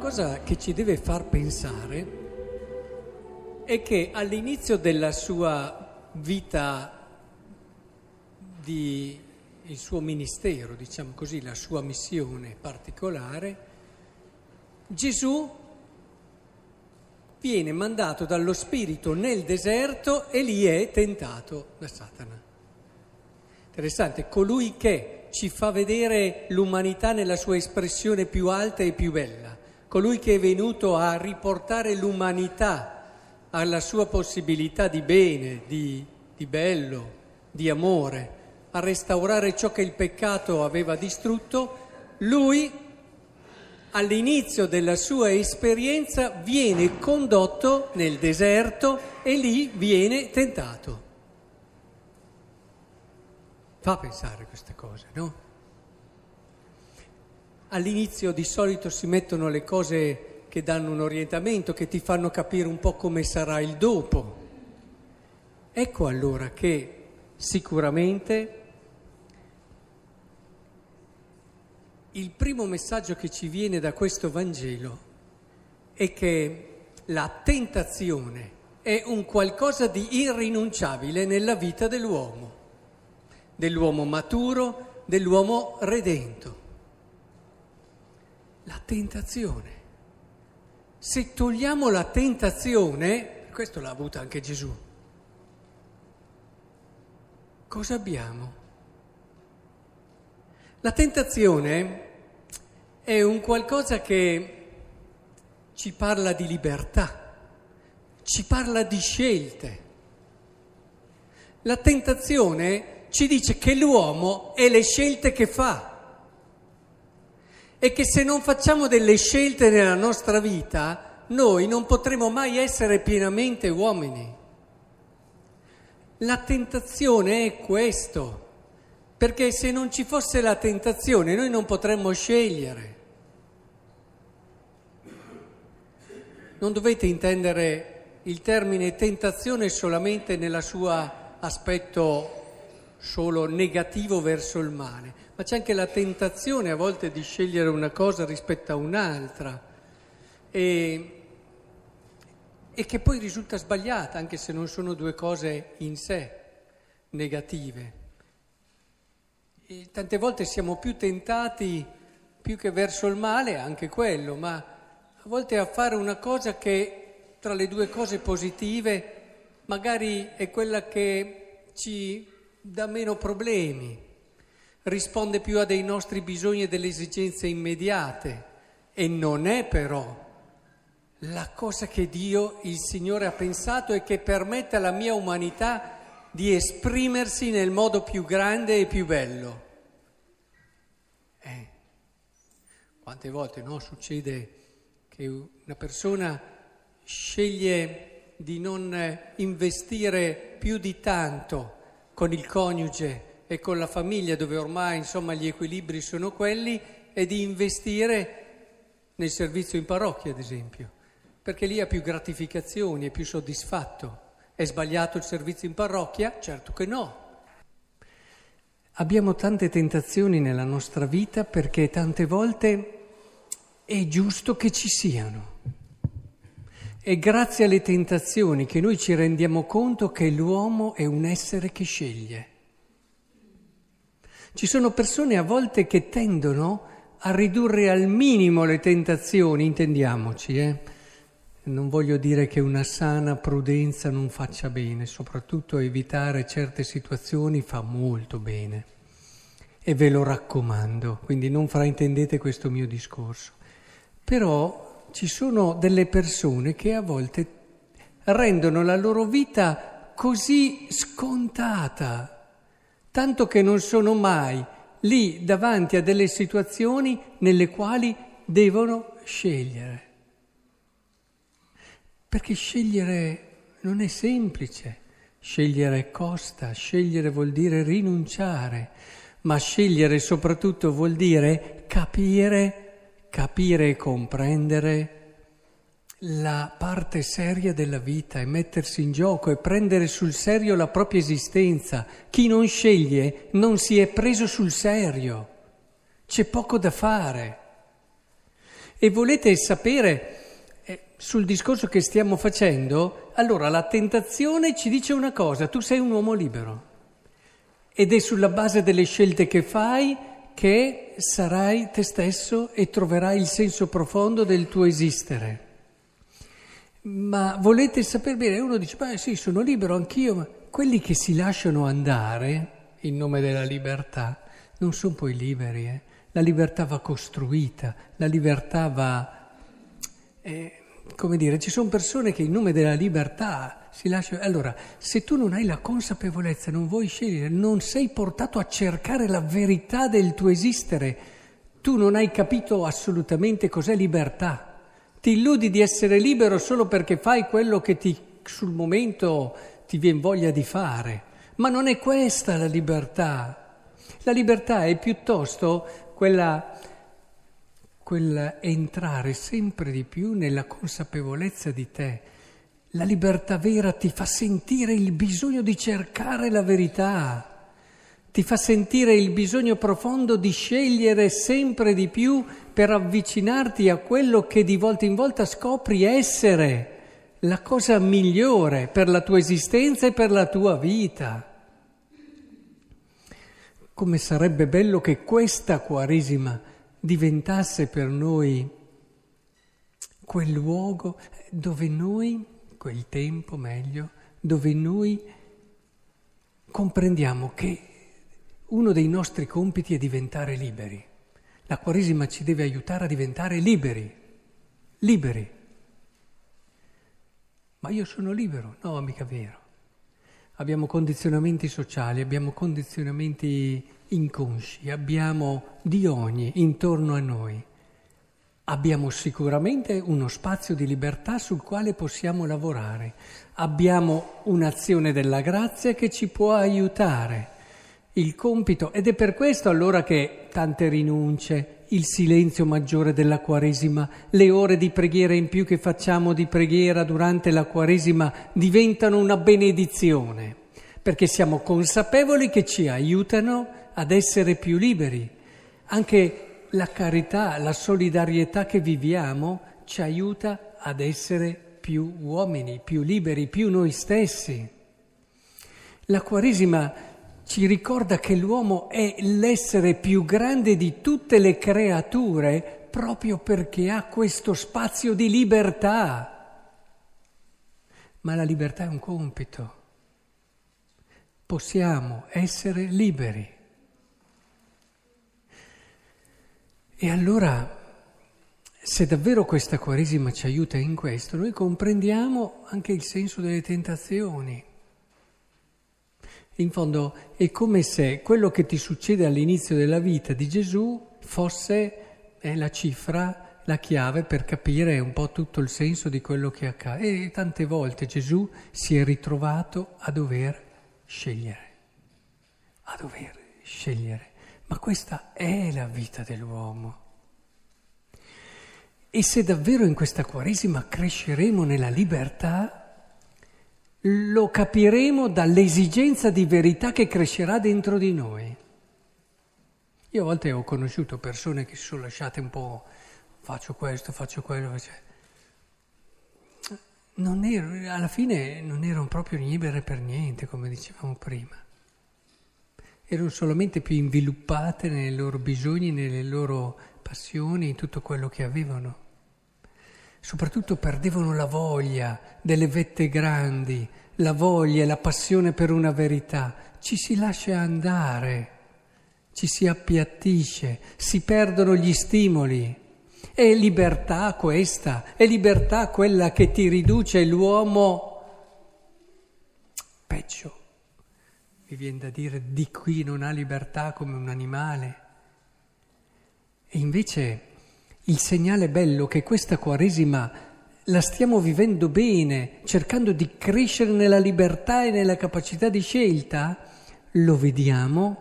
cosa che ci deve far pensare è che all'inizio della sua vita, di, il suo ministero, diciamo così, la sua missione particolare, Gesù viene mandato dallo Spirito nel deserto e lì è tentato da Satana. Interessante, colui che ci fa vedere l'umanità nella sua espressione più alta e più bella, colui che è venuto a riportare l'umanità alla sua possibilità di bene, di, di bello, di amore, a restaurare ciò che il peccato aveva distrutto, lui all'inizio della sua esperienza viene condotto nel deserto e lì viene tentato. Fa pensare queste cose, no? All'inizio di solito si mettono le cose che danno un orientamento, che ti fanno capire un po' come sarà il dopo. Ecco allora che sicuramente il primo messaggio che ci viene da questo Vangelo è che la tentazione è un qualcosa di irrinunciabile nella vita dell'uomo, dell'uomo maturo, dell'uomo redento. La tentazione. Se togliamo la tentazione, questo l'ha avuta anche Gesù, cosa abbiamo? La tentazione è un qualcosa che ci parla di libertà, ci parla di scelte. La tentazione ci dice che l'uomo è le scelte che fa e che se non facciamo delle scelte nella nostra vita, noi non potremo mai essere pienamente uomini. La tentazione è questo, perché se non ci fosse la tentazione noi non potremmo scegliere. Non dovete intendere il termine tentazione solamente nella sua aspetto solo negativo verso il male, ma c'è anche la tentazione a volte di scegliere una cosa rispetto a un'altra e, e che poi risulta sbagliata, anche se non sono due cose in sé negative. E tante volte siamo più tentati, più che verso il male, anche quello, ma a volte a fare una cosa che tra le due cose positive magari è quella che ci dà meno problemi, risponde più a dei nostri bisogni e delle esigenze immediate e non è però la cosa che Dio, il Signore, ha pensato e che permette alla mia umanità di esprimersi nel modo più grande e più bello. Eh, quante volte no, succede che una persona sceglie di non investire più di tanto con il coniuge e con la famiglia, dove ormai insomma gli equilibri sono quelli, e di investire nel servizio in parrocchia, ad esempio, perché lì ha più gratificazioni, è più soddisfatto. È sbagliato il servizio in parrocchia? Certo che no. Abbiamo tante tentazioni nella nostra vita perché tante volte è giusto che ci siano. È grazie alle tentazioni che noi ci rendiamo conto che l'uomo è un essere che sceglie. Ci sono persone a volte che tendono a ridurre al minimo le tentazioni, intendiamoci, eh? Non voglio dire che una sana prudenza non faccia bene, soprattutto evitare certe situazioni fa molto bene e ve lo raccomando, quindi non fraintendete questo mio discorso. Però ci sono delle persone che a volte rendono la loro vita così scontata, tanto che non sono mai lì davanti a delle situazioni nelle quali devono scegliere. Perché scegliere non è semplice, scegliere costa, scegliere vuol dire rinunciare, ma scegliere soprattutto vuol dire capire capire e comprendere la parte seria della vita e mettersi in gioco e prendere sul serio la propria esistenza. Chi non sceglie non si è preso sul serio, c'è poco da fare. E volete sapere eh, sul discorso che stiamo facendo? Allora la tentazione ci dice una cosa, tu sei un uomo libero ed è sulla base delle scelte che fai che sarai te stesso e troverai il senso profondo del tuo esistere. Ma volete sapere bene? Uno dice, beh sì, sono libero anch'io, ma quelli che si lasciano andare in nome della libertà non sono poi liberi. Eh? La libertà va costruita, la libertà va... Eh, come dire, ci sono persone che in nome della libertà si lasciano... Allora, se tu non hai la consapevolezza, non vuoi scegliere, non sei portato a cercare la verità del tuo esistere, tu non hai capito assolutamente cos'è libertà. Ti illudi di essere libero solo perché fai quello che ti, sul momento ti viene voglia di fare. Ma non è questa la libertà. La libertà è piuttosto quella, quella entrare sempre di più nella consapevolezza di te. La libertà vera ti fa sentire il bisogno di cercare la verità ti fa sentire il bisogno profondo di scegliere sempre di più per avvicinarti a quello che di volta in volta scopri essere la cosa migliore per la tua esistenza e per la tua vita. Come sarebbe bello che questa Quaresima diventasse per noi quel luogo dove noi, quel tempo meglio, dove noi comprendiamo che uno dei nostri compiti è diventare liberi. La Quaresima ci deve aiutare a diventare liberi, liberi. Ma io sono libero? No, mica vero. Abbiamo condizionamenti sociali, abbiamo condizionamenti inconsci, abbiamo di ogni intorno a noi. Abbiamo sicuramente uno spazio di libertà sul quale possiamo lavorare. Abbiamo un'azione della grazia che ci può aiutare il compito ed è per questo allora che tante rinunce, il silenzio maggiore della Quaresima, le ore di preghiera in più che facciamo di preghiera durante la Quaresima diventano una benedizione, perché siamo consapevoli che ci aiutano ad essere più liberi. Anche la carità, la solidarietà che viviamo ci aiuta ad essere più uomini, più liberi, più noi stessi. La Quaresima ci ricorda che l'uomo è l'essere più grande di tutte le creature proprio perché ha questo spazio di libertà. Ma la libertà è un compito. Possiamo essere liberi. E allora, se davvero questa Quaresima ci aiuta in questo, noi comprendiamo anche il senso delle tentazioni. In fondo è come se quello che ti succede all'inizio della vita di Gesù fosse eh, la cifra, la chiave per capire un po' tutto il senso di quello che accade. E tante volte Gesù si è ritrovato a dover scegliere, a dover scegliere. Ma questa è la vita dell'uomo. E se davvero in questa Quaresima cresceremo nella libertà, lo capiremo dall'esigenza di verità che crescerà dentro di noi. Io a volte ho conosciuto persone che si sono lasciate un po', faccio questo, faccio quello, ero, alla fine non erano proprio libere per niente, come dicevamo prima. Erano solamente più inviluppate nei loro bisogni, nelle loro passioni, in tutto quello che avevano soprattutto perdevano la voglia delle vette grandi, la voglia e la passione per una verità. Ci si lascia andare, ci si appiattisce, si perdono gli stimoli. È libertà questa, è libertà quella che ti riduce l'uomo peggio. Mi viene da dire di qui non ha libertà come un animale. E invece il segnale bello che questa Quaresima la stiamo vivendo bene, cercando di crescere nella libertà e nella capacità di scelta, lo vediamo,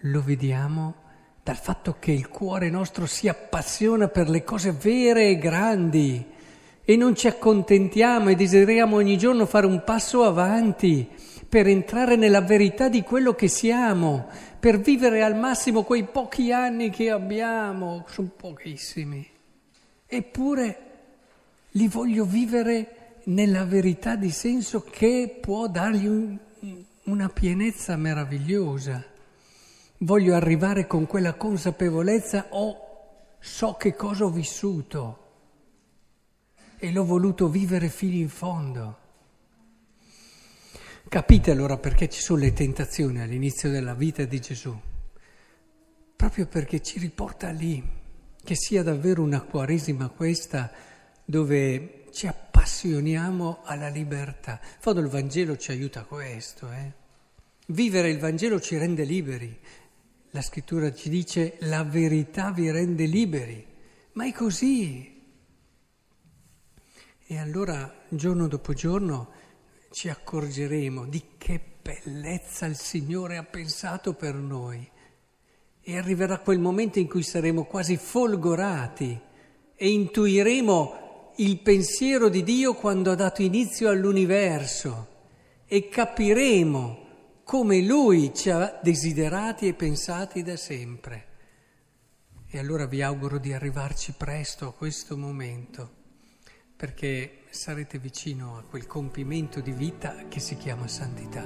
lo vediamo dal fatto che il cuore nostro si appassiona per le cose vere e grandi e non ci accontentiamo e desideriamo ogni giorno fare un passo avanti per entrare nella verità di quello che siamo, per vivere al massimo quei pochi anni che abbiamo, sono pochissimi. eppure li voglio vivere nella verità di senso che può dargli un, una pienezza meravigliosa. Voglio arrivare con quella consapevolezza, oh, so che cosa ho vissuto e l'ho voluto vivere fino in fondo. Capite allora perché ci sono le tentazioni all'inizio della vita di Gesù? Proprio perché ci riporta lì, che sia davvero una quaresima questa dove ci appassioniamo alla libertà. In fondo il Vangelo ci aiuta a questo. Eh? Vivere il Vangelo ci rende liberi. La scrittura ci dice la verità vi rende liberi. Ma è così. E allora giorno dopo giorno ci accorgeremo di che bellezza il Signore ha pensato per noi. E arriverà quel momento in cui saremo quasi folgorati e intuiremo il pensiero di Dio quando ha dato inizio all'universo e capiremo come Lui ci ha desiderati e pensati da sempre. E allora vi auguro di arrivarci presto a questo momento, perché sarete vicino a quel compimento di vita che si chiama santità.